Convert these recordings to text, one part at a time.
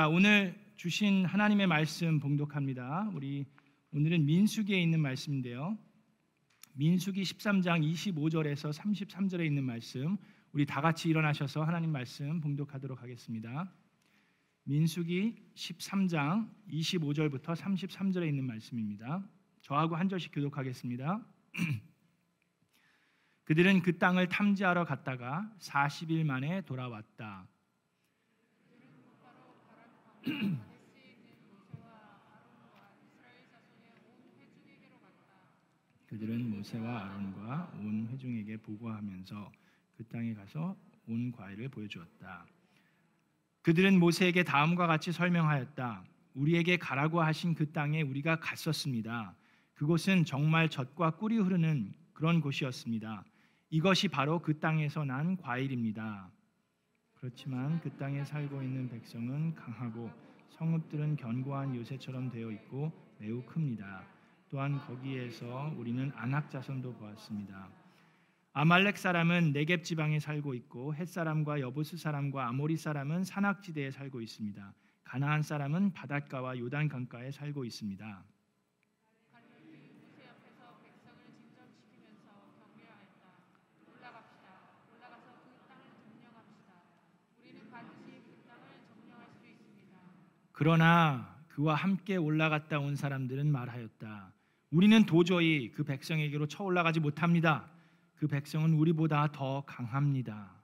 자, 오늘 주신 하나님의 말씀 봉독합니다. 우리 오늘은 민수기에 있는 말씀인데요. 민수기 13장 25절에서 33절에 있는 말씀 우리 다 같이 일어나셔서 하나님 말씀 봉독하도록 하겠습니다. 민수기 13장 25절부터 33절에 있는 말씀입니다. 저하고 한 절씩 교독하겠습니다. 그들은 그 땅을 탐지하러 갔다가 40일 만에 돌아왔다. 그들은 모세와 아론과 온 회중에게 보고하면서 그 땅에 가서 온 과일을 보여주었다. 그들은 모세에게 다음과 같이 설명하였다. 우리에게 가라고 하신 그 땅에 우리가 갔었습니다. 그곳은 정말 젖과 꿀이 흐르는 그런 곳이었습니다. 이것이 바로 그 땅에서 난 과일입니다. 그렇지만 그 땅에 살고 있는 백성은 강하고 성읍들은 견고한 요새처럼 되어 있고 매우 큽니다. 또한 거기에서 우리는 안악 자손도 보았습니다. 아말렉 사람은 네겝 지방에 살고 있고 헷 사람과 여부스 사람과 아모리 사람은 산악 지대에 살고 있습니다. 가나안 사람은 바닷가와 요단 강가에 살고 있습니다. 그러나 그와 함께 올라갔다 온 사람들은 말하였다. 우리는 도저히 그 백성에게로 쳐 올라가지 못합니다. 그 백성은 우리보다 더 강합니다.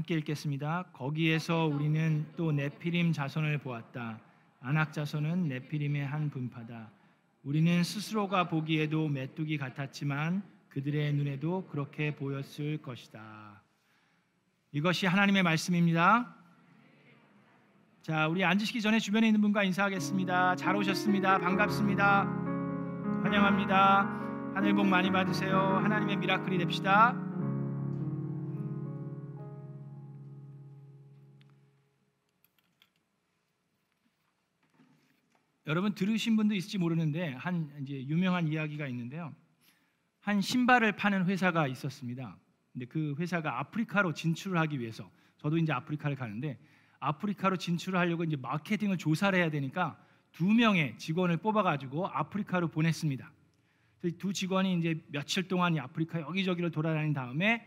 함께 읽겠습니다. 거기에서 우리는 또 네피림 자손을 보았다. 아낙 자손은 네피림의 한 분파다. 우리는 스스로가 보기에도 메뚜기 같았지만 그들의 눈에도 그렇게 보였을 것이다. 이것이 하나님의 말씀입니다. 자, 우리 앉으시기 전에 주변에 있는 분과 인사하겠습니다. 잘 오셨습니다. 반갑습니다. 환영합니다. 하늘 복 많이 받으세요. 하나님의 미라클이 됩시다. 여러분 들으신 분도 있을지 모르는데 한 이제 유명한 이야기가 있는데요. 한 신발을 파는 회사가 있었습니다. 근데 그 회사가 아프리카로 진출을 하기 위해서 저도 이제 아프리카를 가는데 아프리카로 진출을 하려고 이제 마케팅을 조사를 해야 되니까 두 명의 직원을 뽑아가지고 아프리카로 보냈습니다. 두 직원이 이제 며칠 동안 이 아프리카 여기저기를 돌아다닌 다음에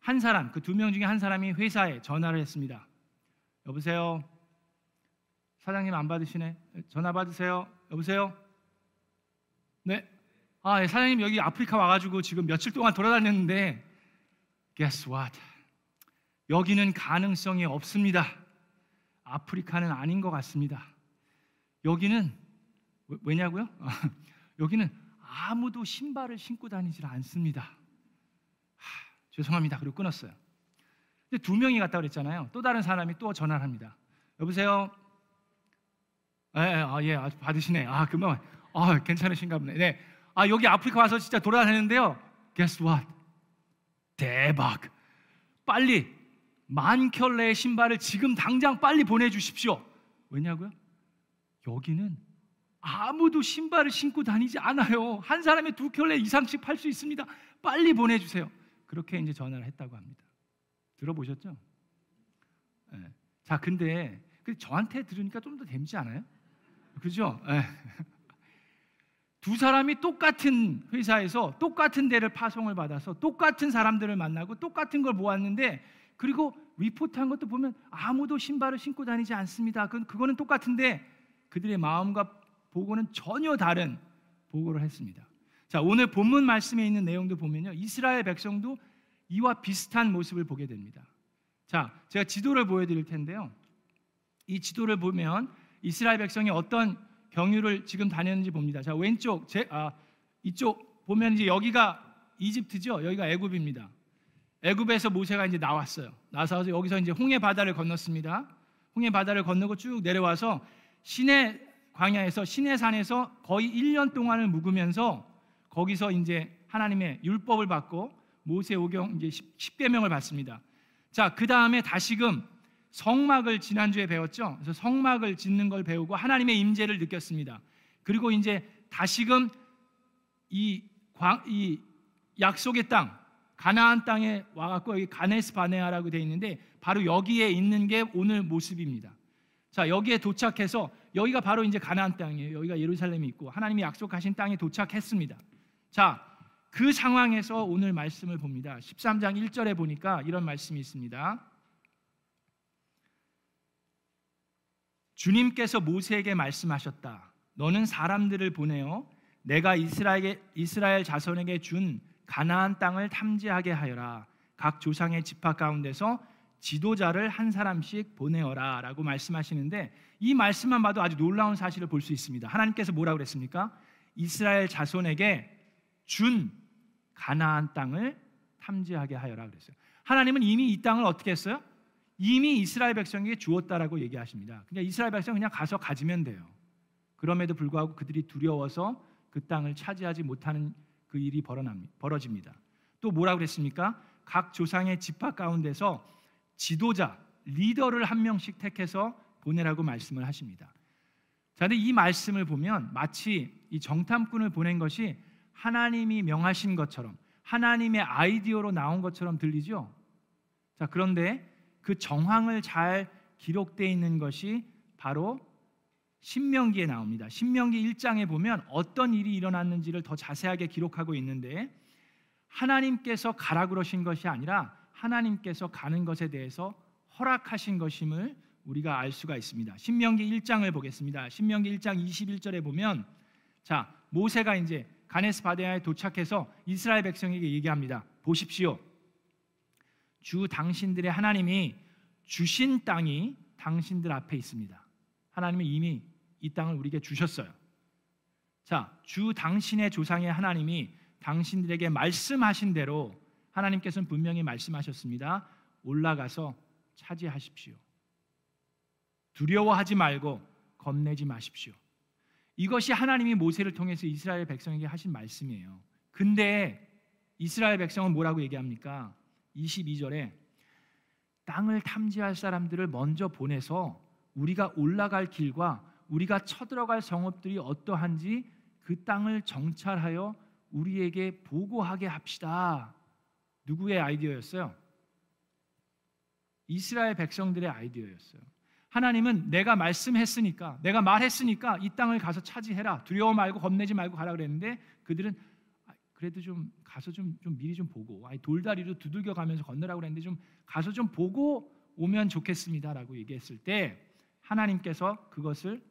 한 사람 그 두 명 중에 한 사람이 회사에 전화를 했습니다. 여보세요. 사장님 안 받으시네. 전화 받으세요. 여보세요. 네. 아, 예, 사장님 여기 아프리카 와가지고 지금 며칠 동안 돌아다녔는데, guess what? 여기는 가능성이 없습니다. 아프리카는 아닌 것 같습니다. 여기는 왜냐고요? 여기는 아무도 신발을 신고 다니질 않습니다. 하, 죄송합니다. 그리고 끊었어요. 근데 두 명이 갔다 그랬잖아요. 또 다른 사람이 또 전화를 합니다. 여보세요. 예, 예, 아, 예, 아, 받으시네. 아, 금방, 아, 괜찮으신가 보네. 네. 아, 여기 아프리카 와서 진짜 돌아다녔는데요. Guess what? 대박. 빨리 만 켤레의 신발을 지금 당장 빨리 보내주십시오. 왜냐고요? 여기는 아무도 신발을 신고 다니지 않아요. 한 사람이 두 켤레 이상씩 팔 수 있습니다. 빨리 보내주세요. 그렇게 이제 전화를 했다고 합니다. 들어보셨죠? 네. 자, 근데 저한테 들으니까 좀 더 댐지 않아요? 그죠? 예. 두 사람이 똑같은 회사에서 똑같은 데를 파송을 받아서 똑같은 사람들을 만나고 똑같은 걸 모았는데 그리고 리포트한 것도 보면 아무도 신발을 신고 다니지 않습니다. 그 그거는 똑같은데 그들의 마음과 보고는 전혀 다른 보고를 했습니다. 자, 오늘 본문 말씀에 있는 내용도 보면요. 이스라엘 백성도 이와 비슷한 모습을 보게 됩니다. 자, 제가 지도를 보여 드릴 텐데요. 이 지도를 보면 이스라엘 백성이 어떤 경유를 지금 다녔는지 봅니다. 자 왼쪽 제, 아, 이쪽 보면 이제 여기가 이집트죠. 여기가 애굽입니다. 애굽에서 모세가 이제 나왔어요. 나와서 여기서 이제 홍해 바다를 건넜습니다. 홍해 바다를 건너고 쭉 내려와서 시내 광야에서 시내 산에서 거의 1년 동안을 묵으면서 거기서 이제 하나님의 율법을 받고 모세 오경 이제 10 계명을 받습니다. 자, 그 다음에 다시금 성막을 지난주에 배웠죠. 그래서 성막을 짓는 걸 배우고 하나님의 임재를 느꼈습니다. 그리고 이제 다시금 이, 광, 이 약속의 땅 가나안 땅에 와갖고 여기 가네스 바네아라고 되어 있는데 바로 여기에 있는 게 오늘 모습입니다. 자 여기에 도착해서 여기가 바로 이제 가나안 땅이에요. 여기가 예루살렘이 있고 하나님이 약속하신 땅에 도착했습니다. 자 그 상황에서 오늘 말씀을 봅니다. 13장 1절에 보니까 이런 말씀이 있습니다. 주님께서 모세에게 말씀하셨다. 너는 사람들을 보내어 내가 이스라엘, 이스라엘 자손에게 준 가나안 땅을 탐지하게 하여라. 각 조상의 집합 가운데서 지도자를 한 사람씩 보내어라라고 말씀하시는데 이 말씀만 봐도 아주 놀라운 사실을 볼 수 있습니다. 하나님께서 뭐라고 그랬습니까? 이스라엘 자손에게 준 가나안 땅을 탐지하게 하여라 그랬어요. 하나님은 이미 이 땅을 어떻게 했어요? 이미 이스라엘 백성에게 주었다라고 얘기하십니다. 그냥 이스라엘 백성 그냥 가서 가지면 돼요. 그럼에도 불구하고 그들이 두려워서 그 땅을 차지하지 못하는 그 일이 벌어집니다. 또 뭐라고 그랬습니까? 각 조상의 집합 가운데서 지도자, 리더를 한 명씩 택해서 보내라고 말씀을 하십니다. 자, 근데 이 말씀을 보면 마치 이 정탐꾼을 보낸 것이 하나님이 명하신 것처럼 하나님의 아이디어로 나온 것처럼 들리죠? 자, 그런데 그 정황을 잘 기록되어 있는 것이 바로 신명기에 나옵니다. 신명기 1장에 보면 어떤 일이 일어났는지를 더 자세하게 기록하고 있는데 하나님께서 가라 그러신 것이 아니라 하나님께서 가는 것에 대해서 허락하신 것임을 우리가 알 수가 있습니다. 신명기 1장을 보겠습니다. 신명기 1장 21절에 보면 자, 모세가 이제 가네스 바데아에 도착해서 이스라엘 백성에게 얘기합니다. 보십시오. 주 당신들의 하나님이 주신 땅이 당신들 앞에 있습니다. 하나님은 이미 이 땅을 우리에게 주셨어요. 자, 주 당신의 조상의 하나님이 당신들에게 말씀하신 대로 하나님께서는 분명히 말씀하셨습니다. 올라가서 차지하십시오. 두려워하지 말고 겁내지 마십시오. 이것이 하나님이 모세를 통해서 이스라엘 백성에게 하신 말씀이에요. 근데 이스라엘 백성은 뭐라고 얘기합니까? 22절에 땅을 탐지할 사람들을 먼저 보내서 우리가 올라갈 길과 우리가 쳐들어갈 성읍들이 어떠한지 그 땅을 정찰하여 우리에게 보고하게 합시다. 누구의 아이디어였어요? 이스라엘 백성들의 아이디어였어요. 하나님은 내가 말씀했으니까, 내가 말했으니까 이 땅을 가서 차지해라. 두려워 말고 겁내지 말고 가라 그랬는데 그들은 그래도 좀 가서 좀, 좀 미리 좀 보고 아니 돌다리로 두들겨 가면서 건너라고 그랬는데 좀 가서 좀 보고 오면 좋겠습니다라고 얘기했을 때 하나님께서 그것을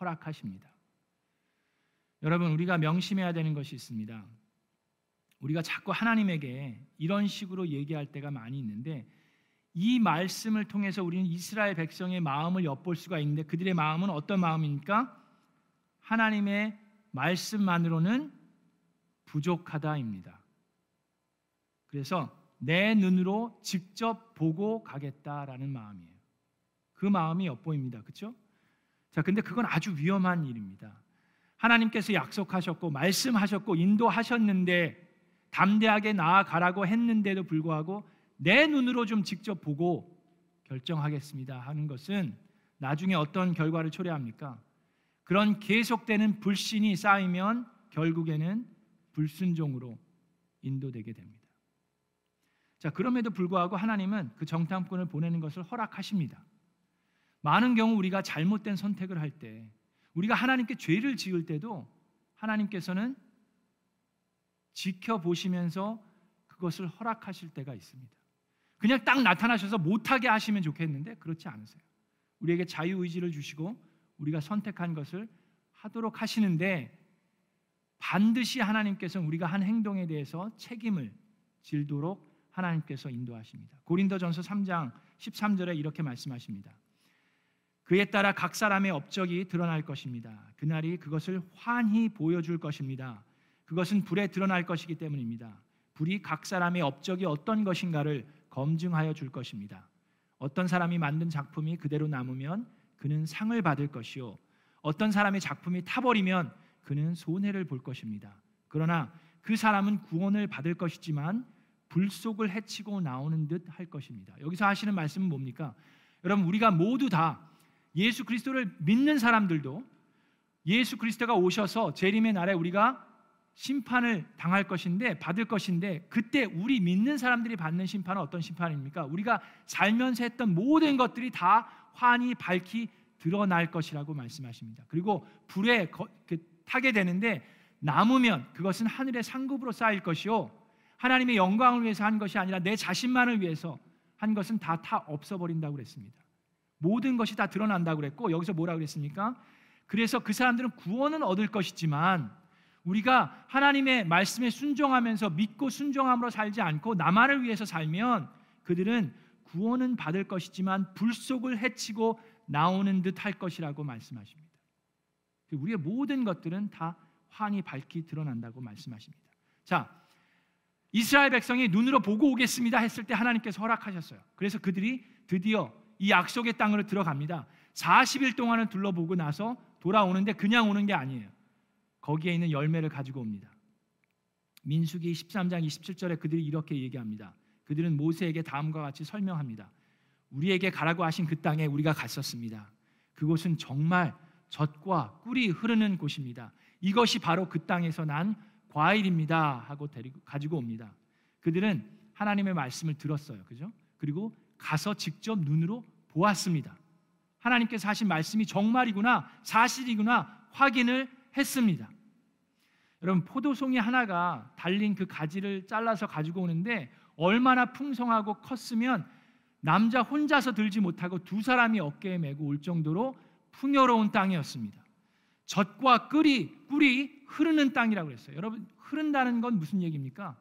허락하십니다. 여러분 우리가 명심해야 되는 것이 있습니다. 우리가 자꾸 하나님에게 이런 식으로 얘기할 때가 많이 있는데 이 말씀을 통해서 우리는 이스라엘 백성의 마음을 엿볼 수가 있는데 그들의 마음은 어떤 마음입니까? 하나님의 말씀만으로는 부족하다입니다. 그래서 내 눈으로 직접 보고 가겠다라는 마음이에요. 그 마음이 엿보입니다. 그렇죠? 자, 근데 그건 아주 위험한 일입니다. 하나님께서 약속하셨고 말씀하셨고 인도하셨는데 담대하게 나아가라고 했는데도 불구하고 내 눈으로 좀 직접 보고 결정하겠습니다 하는 것은 나중에 어떤 결과를 초래합니까? 그런 계속되는 불신이 쌓이면 결국에는 불순종으로 인도되게 됩니다. 자, 그럼에도 불구하고 하나님은 그 정탐꾼을 보내는 것을 허락하십니다. 많은 경우 우리가 잘못된 선택을 할 때, 우리가 하나님께 죄를 지을 때도 하나님께서는 지켜보시면서 그것을 허락하실 때가 있습니다. 그냥 딱 나타나셔서 못하게 하시면 좋겠는데 그렇지 않으세요. 우리에게 자유의지를 주시고 우리가 선택한 것을 하도록 하시는데 반드시 하나님께서는 우리가 한 행동에 대해서 책임을 질도록 하나님께서 인도하십니다. 고린도전서 3장 13절에 이렇게 말씀하십니다. 그에 따라 각 사람의 업적이 드러날 것입니다. 그날이 그것을 환히 보여줄 것입니다. 그것은 불에 드러날 것이기 때문입니다. 불이 각 사람의 업적이 어떤 것인가를 검증하여 줄 것입니다. 어떤 사람이 만든 작품이 그대로 남으면 그는 상을 받을 것이요. 어떤 사람의 작품이 타버리면 그는 손해를 볼 것입니다. 그러나 그 사람은 구원을 받을 것이지만 불속을 해치고 나오는 듯 할 것입니다. 여기서 하시는 말씀은 뭡니까? 여러분 우리가 모두 다 예수 그리스도를 믿는 사람들도 예수 그리스도가 오셔서 재림의 날에 우리가 심판을 당할 것인데 받을 것인데 그때 우리 믿는 사람들이 받는 심판은 어떤 심판입니까? 우리가 살면서 했던 모든 것들이 다 환히 밝히 드러날 것이라고 말씀하십니다. 그리고 불에 거, 그, 타게 되는데 남으면 그것은 하늘의 상급으로 쌓일 것이요 하나님의 영광을 위해서 한 것이 아니라 내 자신만을 위해서 한 것은 다 타 없어 버린다고 그랬습니다. 모든 것이 다 드러난다고 그랬고 여기서 뭐라고 그랬습니까? 그래서 그 사람들은 구원은 얻을 것이지만 우리가 하나님의 말씀에 순종하면서 믿고 순종함으로 살지 않고 나만을 위해서 살면 그들은 구원은 받을 것이지만 불속을 해치고 나오는 듯 할 것이라고 말씀하십니다. 우리의 모든 것들은 다 환히 밝히 드러난다고 말씀하십니다. 자, 이스라엘 백성이 눈으로 보고 오겠습니다 했을 때 하나님께서 허락하셨어요. 그래서 그들이 드디어 이 약속의 땅으로 들어갑니다. 40일 동안은 둘러보고 나서 돌아오는데 그냥 오는 게 아니에요. 거기에 있는 열매를 가지고 옵니다. 민수기 13장 27절에 그들이 이렇게 얘기합니다. 그들은 모세에게 다음과 같이 설명합니다. 우리에게 가라고 하신 그 땅에 우리가 갔었습니다. 그곳은 정말 젖과 꿀이 흐르는 곳입니다. 이것이 바로 그 땅에서 난 과일입니다 하고 데리고 가지고 옵니다. 그들은 하나님의 말씀을 들었어요. 그죠? 그리고 가서 직접 눈으로 보았습니다. 하나님께서 하신 말씀이 정말이구나, 사실이구나 확인을 했습니다. 여러분 포도송이 하나가 달린 그 가지를 잘라서 가지고 오는데 얼마나 풍성하고 컸으면 남자 혼자서 들지 못하고 두 사람이 어깨에 메고 올 정도로 풍요로운 땅이었습니다. 젖과 꿀이 꿀이 흐르는 땅이라고 그랬어요. 여러분 흐른다는 건 무슨 얘기입니까?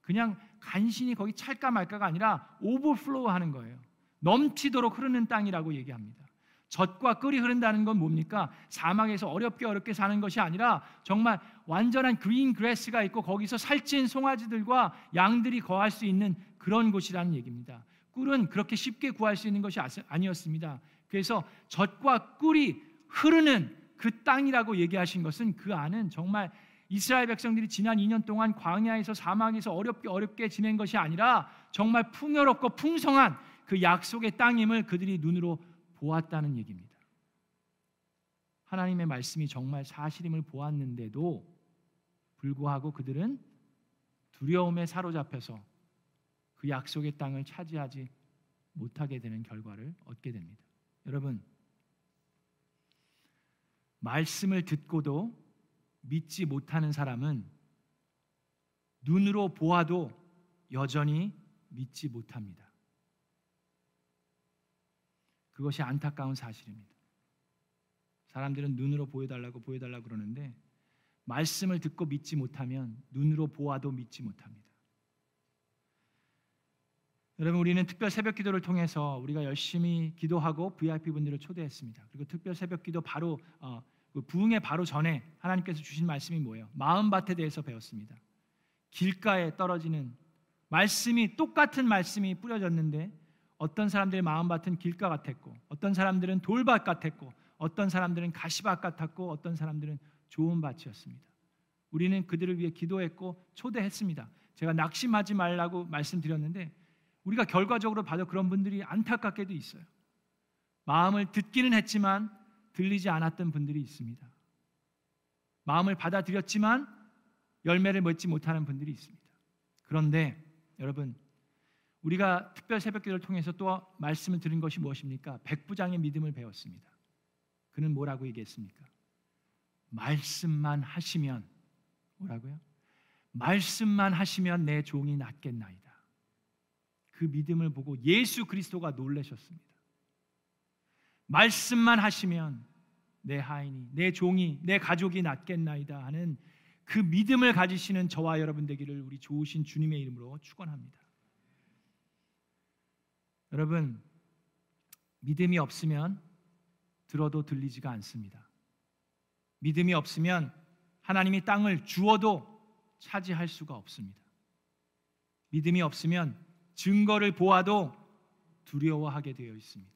그냥 간신히 거기 찰까 말까가 아니라 overflow 하는 거예요. 넘치도록 흐르는 땅이라고 얘기합니다. 젖과 꿀이 흐른다는 건 뭡니까? 사막에서 어렵게 어렵게 사는 것이 아니라 정말 완전한 그린 그레스가 있고 거기서 살찐 송아지들과 양들이 거할 수 있는 그런 곳이라는 얘기입니다. 꿀은 그렇게 쉽게 구할 수 있는 것이 아니었습니다. 그래서 젖과 꿀이 흐르는 그 땅이라고 얘기하신 것은 그 안은 정말 이스라엘 백성들이 지난 2년 동안 광야에서 사막에서 어렵게 어렵게 지낸 것이 아니라 정말 풍요롭고 풍성한 그 약속의 땅임을 그들이 눈으로 보았다는 얘기입니다. 하나님의 말씀이 정말 사실임을 보았는데도 불구하고 그들은 두려움에 사로잡혀서 그 약속의 땅을 차지하지 못하게 되는 결과를 얻게 됩니다. 여러분, 말씀을 듣고도 믿지 못하는 사람은 눈으로 보아도 여전히 믿지 못합니다. 그것이 안타까운 사실입니다. 사람들은 눈으로 보여달라고 보여달라고 그러는데 말씀을 듣고 믿지 못하면 눈으로 보아도 믿지 못합니다. 여러분 우리는 특별 새벽 기도를 통해서 우리가 열심히 기도하고 VIP 분들을 초대했습니다. 그리고 특별 새벽 기도 바로 어, 그 부흥의 바로 전에 하나님께서 주신 말씀이 뭐예요? 마음밭에 대해서 배웠습니다. 길가에 떨어지는 말씀이 똑같은 말씀이 뿌려졌는데 어떤 사람들의 마음밭은 길가 같았고 어떤 사람들은 돌밭 같았고 어떤 사람들은 가시밭 같았고 어떤 사람들은 좋은 밭이었습니다. 우리는 그들을 위해 기도했고 초대했습니다. 제가 낙심하지 말라고 말씀드렸는데 우리가 결과적으로 봐도 그런 분들이 안타깝게도 있어요. 마음을 듣기는 했지만 들리지 않았던 분들이 있습니다. 마음을 받아들였지만 열매를 맺지 못하는 분들이 있습니다. 그런데 여러분 우리가 특별 새벽기도를 통해서 또 말씀을 들은 것이 무엇입니까? 백부장의 믿음을 배웠습니다. 그는 뭐라고 얘기했습니까? 말씀만 하시면 뭐라고요? 말씀만 하시면 내 종이 낫겠나이다. 그 믿음을 보고 예수 그리스도가 놀라셨습니다. 말씀만 하시면 내 하인이, 내 종이, 내 가족이 낫겠나이다 하는 그 믿음을 가지시는 저와 여러분 되기를 우리 좋으신 주님의 이름으로 축원합니다. 여러분 믿음이 없으면 들어도 들리지가 않습니다. 믿음이 없으면 하나님이 땅을 주어도 차지할 수가 없습니다. 믿음이 없으면 증거를 보아도 두려워하게 되어 있습니다.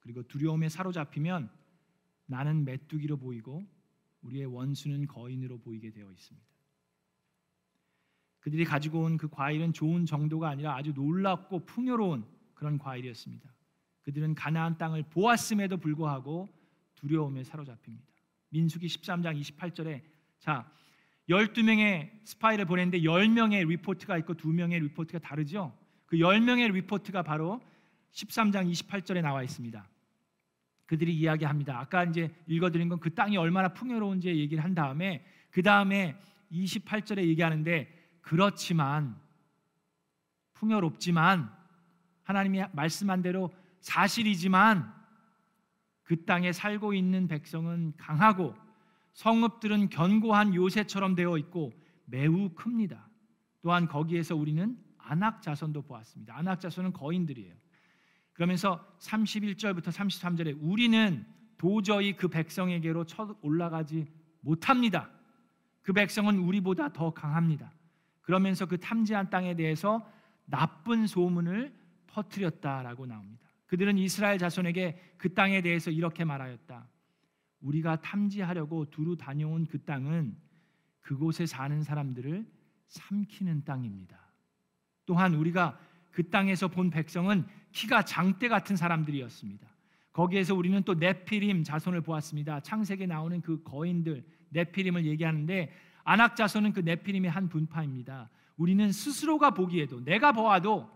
그리고 두려움에 사로잡히면 나는 메뚜기로 보이고 우리의 원수는 거인으로 보이게 되어 있습니다. 그들이 가지고 온 그 과일은 좋은 정도가 아니라 아주 놀랍고 풍요로운 그런 과일이었습니다. 그들은 가나안 땅을 보았음에도 불구하고 두려움에 사로잡힙니다. 민수기 13장 28절에 자 12명의 스파이를 보냈는데 10명의 리포트가 있고 2명의 리포트가 다르죠. 그 10명의 리포트가 바로 13장 28절에 나와 있습니다. 그들이 이야기합니다. 아까 이제 읽어드린 건 그 땅이 얼마나 풍요로운지 얘기를 한 다음에 그 다음에 28절에 얘기하는데 그렇지만 풍요롭지만 하나님이 말씀한 대로 사실이지만 그 땅에 살고 있는 백성은 강하고 성읍들은 견고한 요새처럼 되어 있고 매우 큽니다. 또한 거기에서 우리는 안악 자손도 보았습니다. 안악 자손은 거인들이에요. 그러면서 31절부터 33절에 우리는 도저히 그 백성에게로 쳐 올라가지 못합니다. 그 백성은 우리보다 더 강합니다. 그러면서 그 탐지한 땅에 대해서 나쁜 소문을 퍼뜨렸다라고 나옵니다. 그들은 이스라엘 자손에게 그 땅에 대해서 이렇게 말하였다. 우리가 탐지하려고 두루 다녀온 그 땅은 그곳에 사는 사람들을 삼키는 땅입니다. 또한 우리가 그 땅에서 본 백성은 키가 장대 같은 사람들이었습니다. 거기에서 우리는 또 네피림 자손을 보았습니다. 창세기에 나오는 그 거인들 네피림을 얘기하는데 아낙 자손은 그 네피림의 한 분파입니다. 우리는 스스로가 보기에도 내가 보아도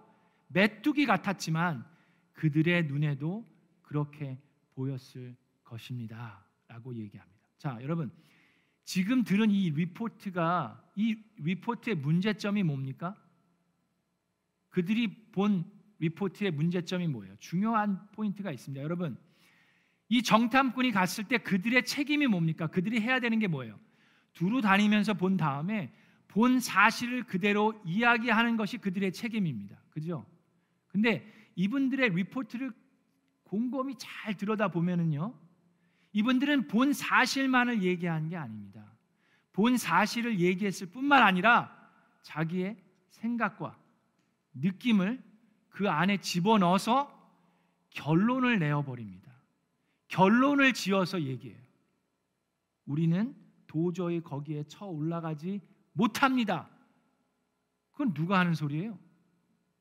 메뚜기 같았지만 그들의 눈에도 그렇게 보였을 것입니다. 라고 얘기합니다. 자, 여러분. 지금 들은 이 리포트가 이 리포트의 문제점이 뭡니까? 그들이 본 리포트의 문제점이 뭐예요? 중요한 포인트가 있습니다. 여러분, 이 정탐꾼이 갔을 때 그들의 책임이 뭡니까? 그들이 해야 되는 게 뭐예요? 두루 다니면서 본 다음에 본 사실을 그대로 이야기하는 것이 그들의 책임입니다. 그죠? 근데 이분들의 리포트를 곰곰이 잘 들여다 보면은요. 이분들은 본 사실만을 얘기한 게 아닙니다. 본 사실을 얘기했을 뿐만 아니라 자기의 생각과 느낌을 그 안에 집어넣어서 결론을 내어버립니다. 결론을 지어서 얘기해요. 우리는 도저히 거기에 쳐 올라가지 못합니다. 그건 누가 하는 소리예요?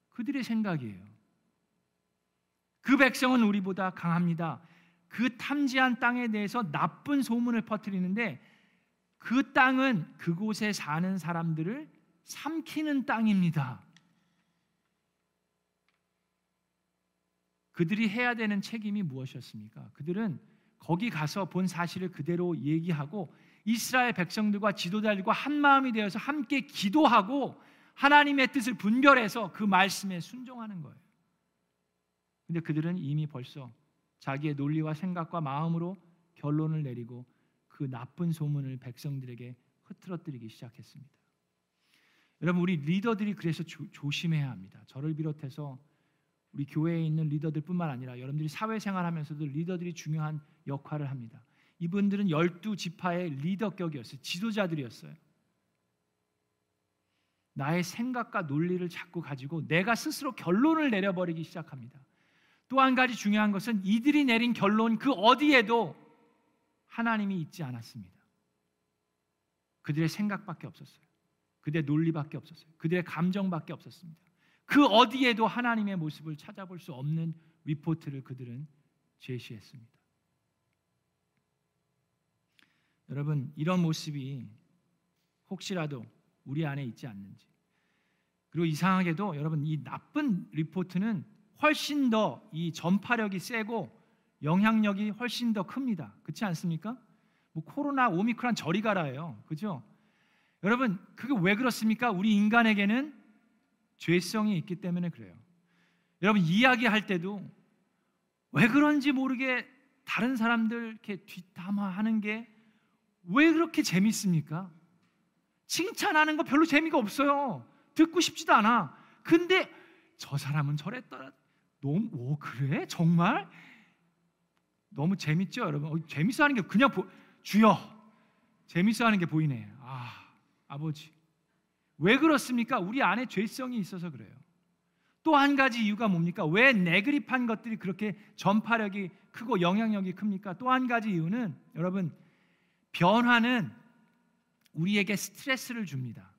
그들의 생각이에요. 그 백성은 우리보다 강합니다. 그 탐지한 땅에 대해서 나쁜 소문을 퍼뜨리는데 그 땅은 그곳에 사는 사람들을 삼키는 땅입니다. 그들이 해야 되는 책임이 무엇이었습니까? 그들은 거기 가서 본 사실을 그대로 얘기하고 이스라엘 백성들과 지도자들과 한 마음이 되어서 함께 기도하고 하나님의 뜻을 분별해서 그 말씀에 순종하는 거예요. 근데 그들은 이미 벌써 자기의 논리와 생각과 마음으로 결론을 내리고 그 나쁜 소문을 백성들에게 흐트러뜨리기 시작했습니다. 여러분 우리 리더들이 그래서 조, 조심해야 합니다. 저를 비롯해서 우리 교회에 있는 리더들뿐만 아니라 여러분들이 사회생활하면서도 리더들이 중요한 역할을 합니다. 이분들은 열두 지파의 리더격이었어요. 지도자들이었어요. 나의 생각과 논리를 자꾸 가지고 내가 스스로 결론을 내려버리기 시작합니다. 또 한 가지 중요한 것은 이들이 내린 결론 그 어디에도 하나님이 있지 않았습니다. 그들의 생각밖에 없었어요. 그들의 논리밖에 없었어요. 그들의 감정밖에 없었습니다. 그 어디에도 하나님의 모습을 찾아볼 수 없는 리포트를 그들은 제시했습니다. 여러분 이런 모습이 혹시라도 우리 안에 있지 않는지 그리고 이상하게도 여러분 이 나쁜 리포트는 훨씬 더 이 전파력이 세고 영향력이 훨씬 더 큽니다. 그렇지 않습니까? 뭐 코로나 오미크론 저리 가라예요. 그죠? 여러분 그게 왜 그렇습니까? 우리 인간에게는 죄성이 있기 때문에 그래요. 여러분 이야기할 때도 왜 그런지 모르게 다른 사람들 이렇게 뒷담화하는 게 왜 그렇게 재밌습니까? 칭찬하는 거 별로 재미가 없어요. 듣고 싶지도 않아. 근데 저 사람은 저랬더라. 너무 오 그래? 정말? 너무 재밌죠, 여러분. 어, 재밌어 하는 게 그냥 보, 주여. 재밌어 하는 게 보이네. 아, 아버지. 왜 그렇습니까? 우리 안에 죄성이 있어서 그래요. 또 한 가지 이유가 뭡니까? 왜 네그립한 것들이 그렇게 전파력이 크고 영향력이 큽니까? 또 한 가지 이유는 여러분 변화는 우리에게 스트레스를 줍니다.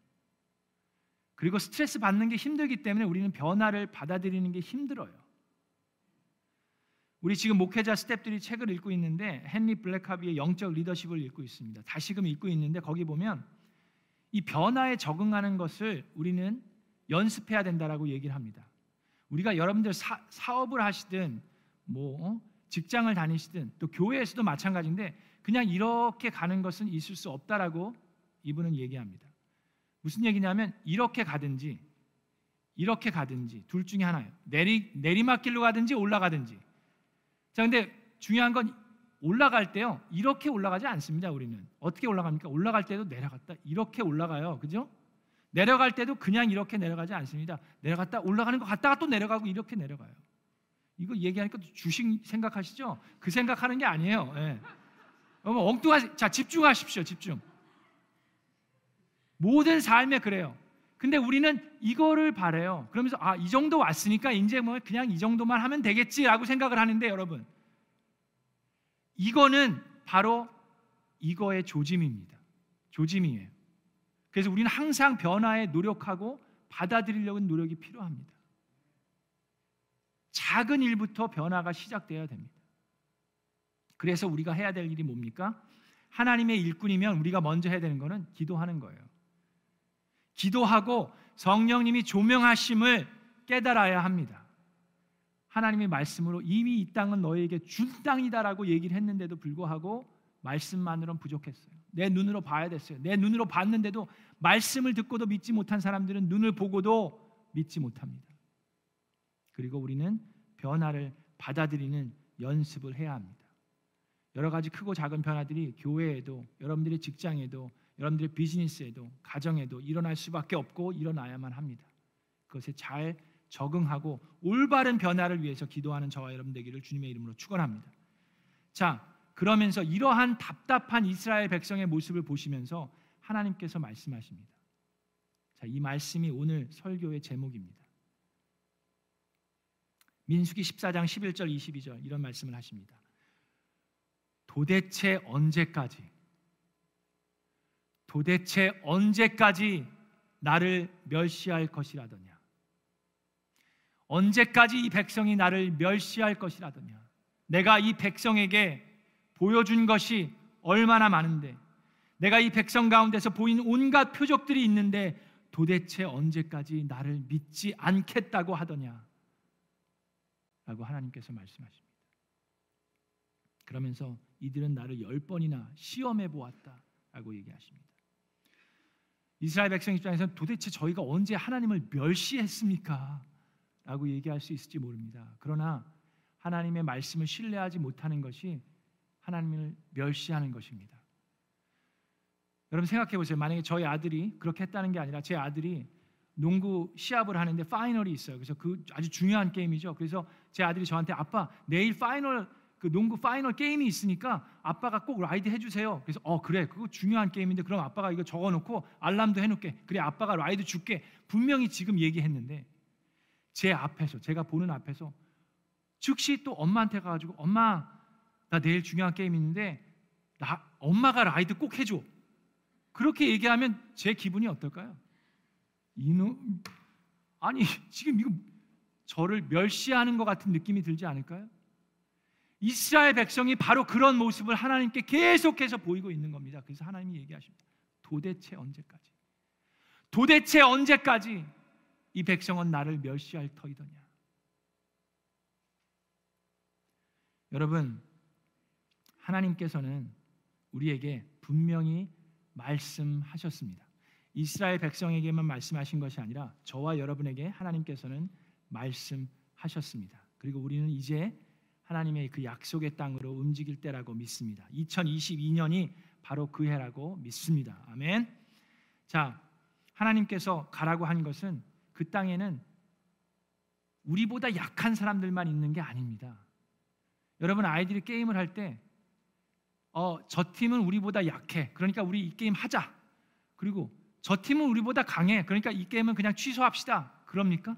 그리고 스트레스 받는 게 힘들기 때문에 우리는 변화를 받아들이는 게 힘들어요. 우리 지금 목회자 스탭들이 책을 읽고 있는데 헨리 블랙하비의 영적 리더십을 읽고 있습니다. 다시금 읽고 있는데 거기 보면 이 변화에 적응하는 것을 우리는 연습해야 된다라고 얘기를 합니다. 우리가 여러분들 사, 업을 하시든 뭐 어? 직장을 다니시든 또 교회에서도 마찬가지인데 그냥 이렇게 가는 것은 있을 수 없다라고 이분은 얘기합니다. 무슨 얘기냐면 이렇게 가든지 이렇게 가든지 둘 중에 하나예요. 내리 내리막길로 가든지 올라가든지. 자, 근데 중요한 건 올라갈 때요. 이렇게 올라가지 않습니다. 우리는 어떻게 올라갑니까? 올라갈 때도 내려갔다 이렇게 올라가요. 그죠? 내려갈 때도 그냥 이렇게 내려가지 않습니다. 내려갔다 올라가는 거 갔다가 또 내려가고 이렇게 내려가요. 이거 얘기하니까 주식 생각하시죠? 그 생각하는 게 아니에요. 예. 엉뚱하 자 집중하십시오. 집중. 모든 삶에 그래요. 근데 우리는 이거를 바래요. 그러면서 아, 이 정도 왔으니까 이제 뭐 그냥 이 정도만 하면 되겠지라고 생각을 하는데 여러분. 이거는 바로 이거의 조짐입니다. 조짐이에요. 그래서 우리는 항상 변화에 노력하고 받아들이려는 노력이 필요합니다. 작은 일부터 변화가 시작되어야 됩니다. 그래서 우리가 해야 될 일이 뭡니까? 하나님의 일꾼이면 우리가 먼저 해야 되는 것은 기도하는 거예요. 기도하고 성령님이 조명하심을 깨달아야 합니다. 하나님의 말씀으로 이미 이 땅은 너에게 준 땅이다라고 얘기를 했는데도 불구하고 말씀만으로는 부족했어요. 내 눈으로 봐야 됐어요. 내 눈으로 봤는데도 말씀을 듣고도 믿지 못한 사람들은 눈을 보고도 믿지 못합니다. 그리고 우리는 변화를 받아들이는 연습을 해야 합니다. 여러 가지 크고 작은 변화들이 교회에도 여러분들의 직장에도 여러분들의 비즈니스에도 가정에도 일어날 수밖에 없고 일어나야만 합니다. 그것에 잘 적응하고 올바른 변화를 위해서 기도하는 저와 여러분 되기를 주님의 이름으로 축원합니다. 자, 그러면서 이러한 답답한 이스라엘 백성의 모습을 보시면서 하나님께서 말씀하십니다. 자, 이 말씀이 오늘 설교의 제목입니다. 민수기 14장 11절 22절 이런 말씀을 하십니다. 도대체 언제까지 도대체 언제까지 나를 멸시할 것이라더냐? 언제까지 이 백성이 나를 멸시할 것이라더냐? 내가 이 백성에게 보여준 것이 얼마나 많은데 내가 이 백성 가운데서 보인 온갖 표적들이 있는데 도대체 언제까지 나를 믿지 않겠다고 하더냐? 라고 하나님께서 말씀하십니다. 그러면서 이들은 나를 열 번이나 시험해 보았다 라고 얘기하십니다. 이스라엘 백성 입장에서는 도대체 저희가 언제 하나님을 멸시했습니까? 라고 얘기할 수 있을지 모릅니다. 그러나 하나님의 말씀을 신뢰하지 못하는 것이 하나님을 멸시하는 것입니다. 여러분 생각해 보세요. 만약에 저희 아들이 그렇게 했다는 게 아니라 제 아들이 농구 시합을 하는데 final이 있어요. 그래서 그 아주 중요한 게임이죠. 그래서 제 아들이 저한테 아빠 내일 final 그 농구 final 게임이 있으니까 아빠가 꼭 ride 해주세요. 그래서 어 그래 그거 중요한 게임인데 그럼 아빠가 이거 적어놓고 알람도 해놓게. 그래 아빠가 ride 줄게. 분명히 지금 얘기했는데 제 앞에서 제가 보는 앞에서 즉시 또 엄마한테 가가지고 엄마 나 내일 중요한 게임 있는데 나 엄마가 라이드 꼭 해줘. 그렇게 얘기하면 제 기분이 어떨까요? 이놈 아니 지금 이거 저를 멸시하는 것 같은 느낌이 들지 않을까요? 이스라엘 백성이 바로 그런 모습을 하나님께 계속해서 보이고 있는 겁니다. 그래서 하나님이 얘기하십니다. 도대체 언제까지? 도대체 언제까지 이 백성은 나를 멸시할 터이더냐? 여러분, 하나님께서는 우리에게 분명히 말씀하셨습니다. 이스라엘 백성에게만 말씀하신 것이 아니라 저와 여러분에게 하나님께서는 말씀하셨습니다. 그리고 우리는 이제 하나님의 그 약속의 땅으로 움직일 때라고 믿습니다. 2022년이 바로 그 해라고 믿습니다. 아멘. 자, 하나님께서 가라고 한 것은 그 땅에는 우리보다 약한 사람들만 있는 게 아닙니다. 여러분 아이들이 게임을 할 때, 어, 저 팀은 우리보다 약해. 그러니까 우리 이 게임 하자. 그리고 저 팀은 우리보다 강해. 그러니까 이 게임은 그냥 취소합시다. 그럽니까?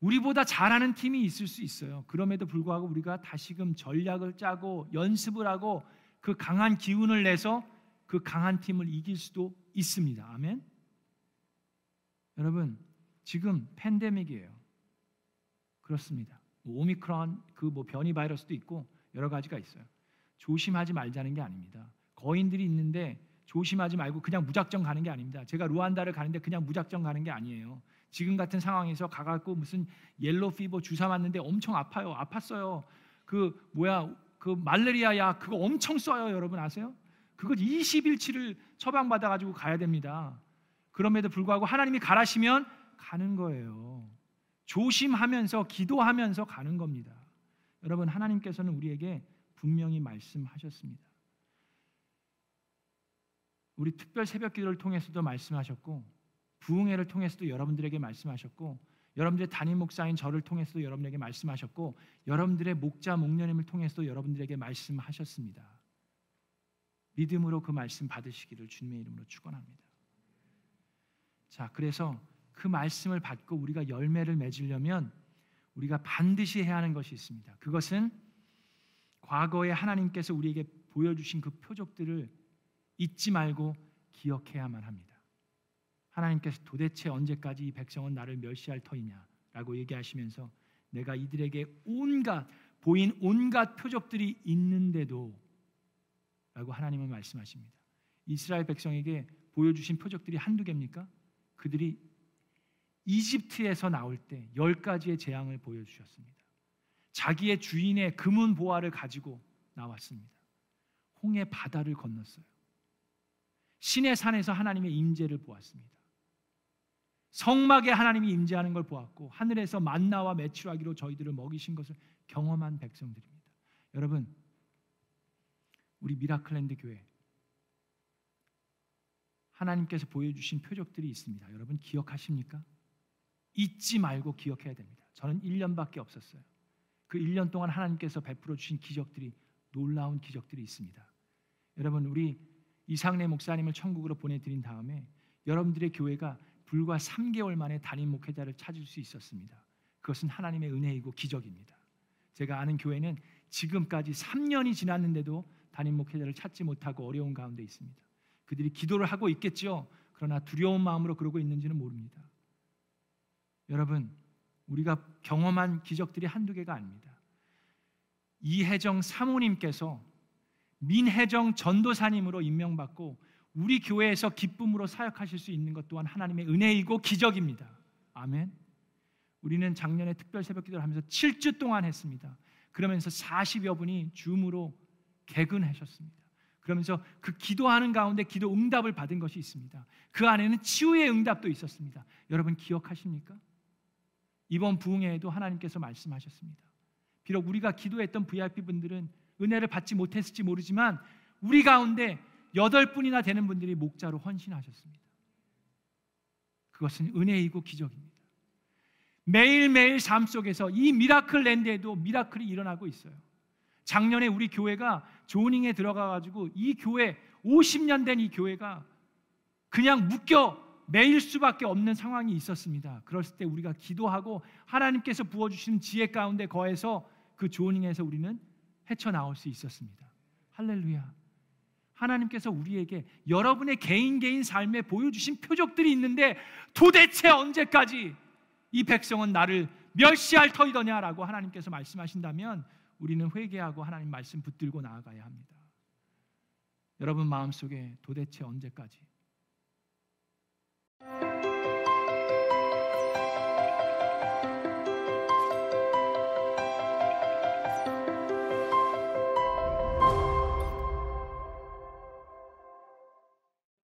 우리보다 잘하는 팀이 있을 수 있어요. 그럼에도 불구하고 우리가 다시금 전략을 짜고 연습을 하고 그 강한 기운을 내서 그 강한 팀을 이길 수도 있습니다. 아멘. 여러분 지금 팬데믹이에요. 그렇습니다. 뭐 오미크론 그 뭐 변이 바이러스도 있고 여러 가지가 있어요. 조심하지 말자는 게 아닙니다. 거인들이 있는데 조심하지 말고 그냥 무작정 가는 게 아닙니다. 제가 루안다를 가는데 그냥 무작정 가는 게 아니에요. 지금 같은 상황에서 가갖고 무슨 yellow fever 주사 맞는데 엄청 아파요. 아팠어요. 그 뭐야 그 malaria 약 그거 엄청 써요. 여러분 아세요? 그거 20일치를 처방받아 가지고 가야 됩니다. 그럼에도 불구하고 하나님이 가라시면 가는 거예요. 조심하면서 기도하면서 가는 겁니다. 여러분 하나님께서는 우리에게 분명히 말씀하셨습니다. 우리 특별 새벽 기도를 통해서도 말씀하셨고 부흥회를 통해서도 여러분들에게 말씀하셨고 여러분들의 담임 목사인 저를 통해서도 여러분에게 말씀하셨고 여러분들의 목자 목녀님을 통해서도 여러분들에게 말씀하셨습니다. 믿음으로 그 말씀 받으시기를 주님의 이름으로 축원합니다. 자, 그래서 그 말씀을 받고 우리가 열매를 맺으려면 우리가 반드시 해야 하는 것이 있습니다. 그것은 과거에 하나님께서 우리에게 보여주신 그 표적들을 잊지 말고 기억해야만 합니다. 하나님께서 도대체 언제까지 이 백성은 나를 멸시할 터이냐라고 얘기하시면서 내가 이들에게 온갖 보인 온갖 표적들이 있는데도 라고 하나님은 말씀하십니다. 이스라엘 백성에게 보여주신 표적들이 한두 개입니까? 그들이 이집트에서 나올 때 열 가지의 재앙을 보여주셨습니다. 자기의 주인의 금은 보화를 가지고 나왔습니다. 홍해 바다를 건넜어요. 신의 산에서 하나님의 임재를 보았습니다. 성막에 하나님이 임재하는 걸 보았고 하늘에서 만나와 매출하기로 저희들을 먹이신 것을 경험한 백성들입니다. 여러분 우리 미라클랜드 교회 하나님께서 보여주신 표적들이 있습니다. 여러분 기억하십니까? 잊지 말고 기억해야 됩니다. 저는 1년밖에 없었어요. 그 1년 동안 하나님께서 베풀어 주신 기적들이 놀라운 기적들이 있습니다. 여러분 우리 이상래 목사님을 천국으로 보내드린 다음에 여러분들의 교회가 불과 3개월 만에 담임 목회자를 찾을 수 있었습니다. 그것은 하나님의 은혜이고 기적입니다. 제가 아는 교회는 지금까지 3년이 지났는데도 담임 목회자를 찾지 못하고 어려운 가운데 있습니다. 그들이 기도를 하고 있겠죠. 그러나 두려운 마음으로 그러고 있는지는 모릅니다. 여러분, 우리가 경험한 기적들이 한두 개가 아닙니다. 이혜정 사모님께서 민혜정 전도사님으로 임명받고 우리 교회에서 기쁨으로 사역하실 수 있는 것 또한 하나님의 은혜이고 기적입니다. 아멘. 우리는 작년에 특별 새벽 기도를 하면서 7주 동안 했습니다. 그러면서 40여 분이 줌으로 개근하셨습니다. 그러면서 그 기도하는 가운데 기도 응답을 받은 것이 있습니다. 그 안에는 치유의 응답도 있었습니다. 여러분 기억하십니까? 이번 부흥회에도 하나님께서 말씀하셨습니다. 비록 우리가 기도했던 VIP 분들은 은혜를 받지 못했을지 모르지만 우리 가운데 여덟 분이나 되는 분들이 목자로 헌신하셨습니다. 그것은 은혜이고 기적입니다. 매일매일 삶 속에서 이 미라클 랜드에도 miracle이 일어나고 있어요. 작년에 우리 교회가 zoning에 들어가 가지고 이 교회 50년 된 이 교회가 그냥 묶여 매일 수밖에 없는 상황이 있었습니다. 그랬을 때 우리가 기도하고 하나님께서 부어 주신 지혜 가운데 거해서 그 zoning에서 우리는 헤쳐 나올 수 있었습니다. 할렐루야. 하나님께서 우리에게 여러분의 개인 개인 삶에 보여주신 표적들이 있는데 도대체 언제까지 이 백성은 나를 멸시할 터이더냐라고 하나님께서 말씀하신다면 우리는 회개하고 하나님 말씀 붙들고 나아가야 합니다. 여러분 마음속에 도대체 언제까지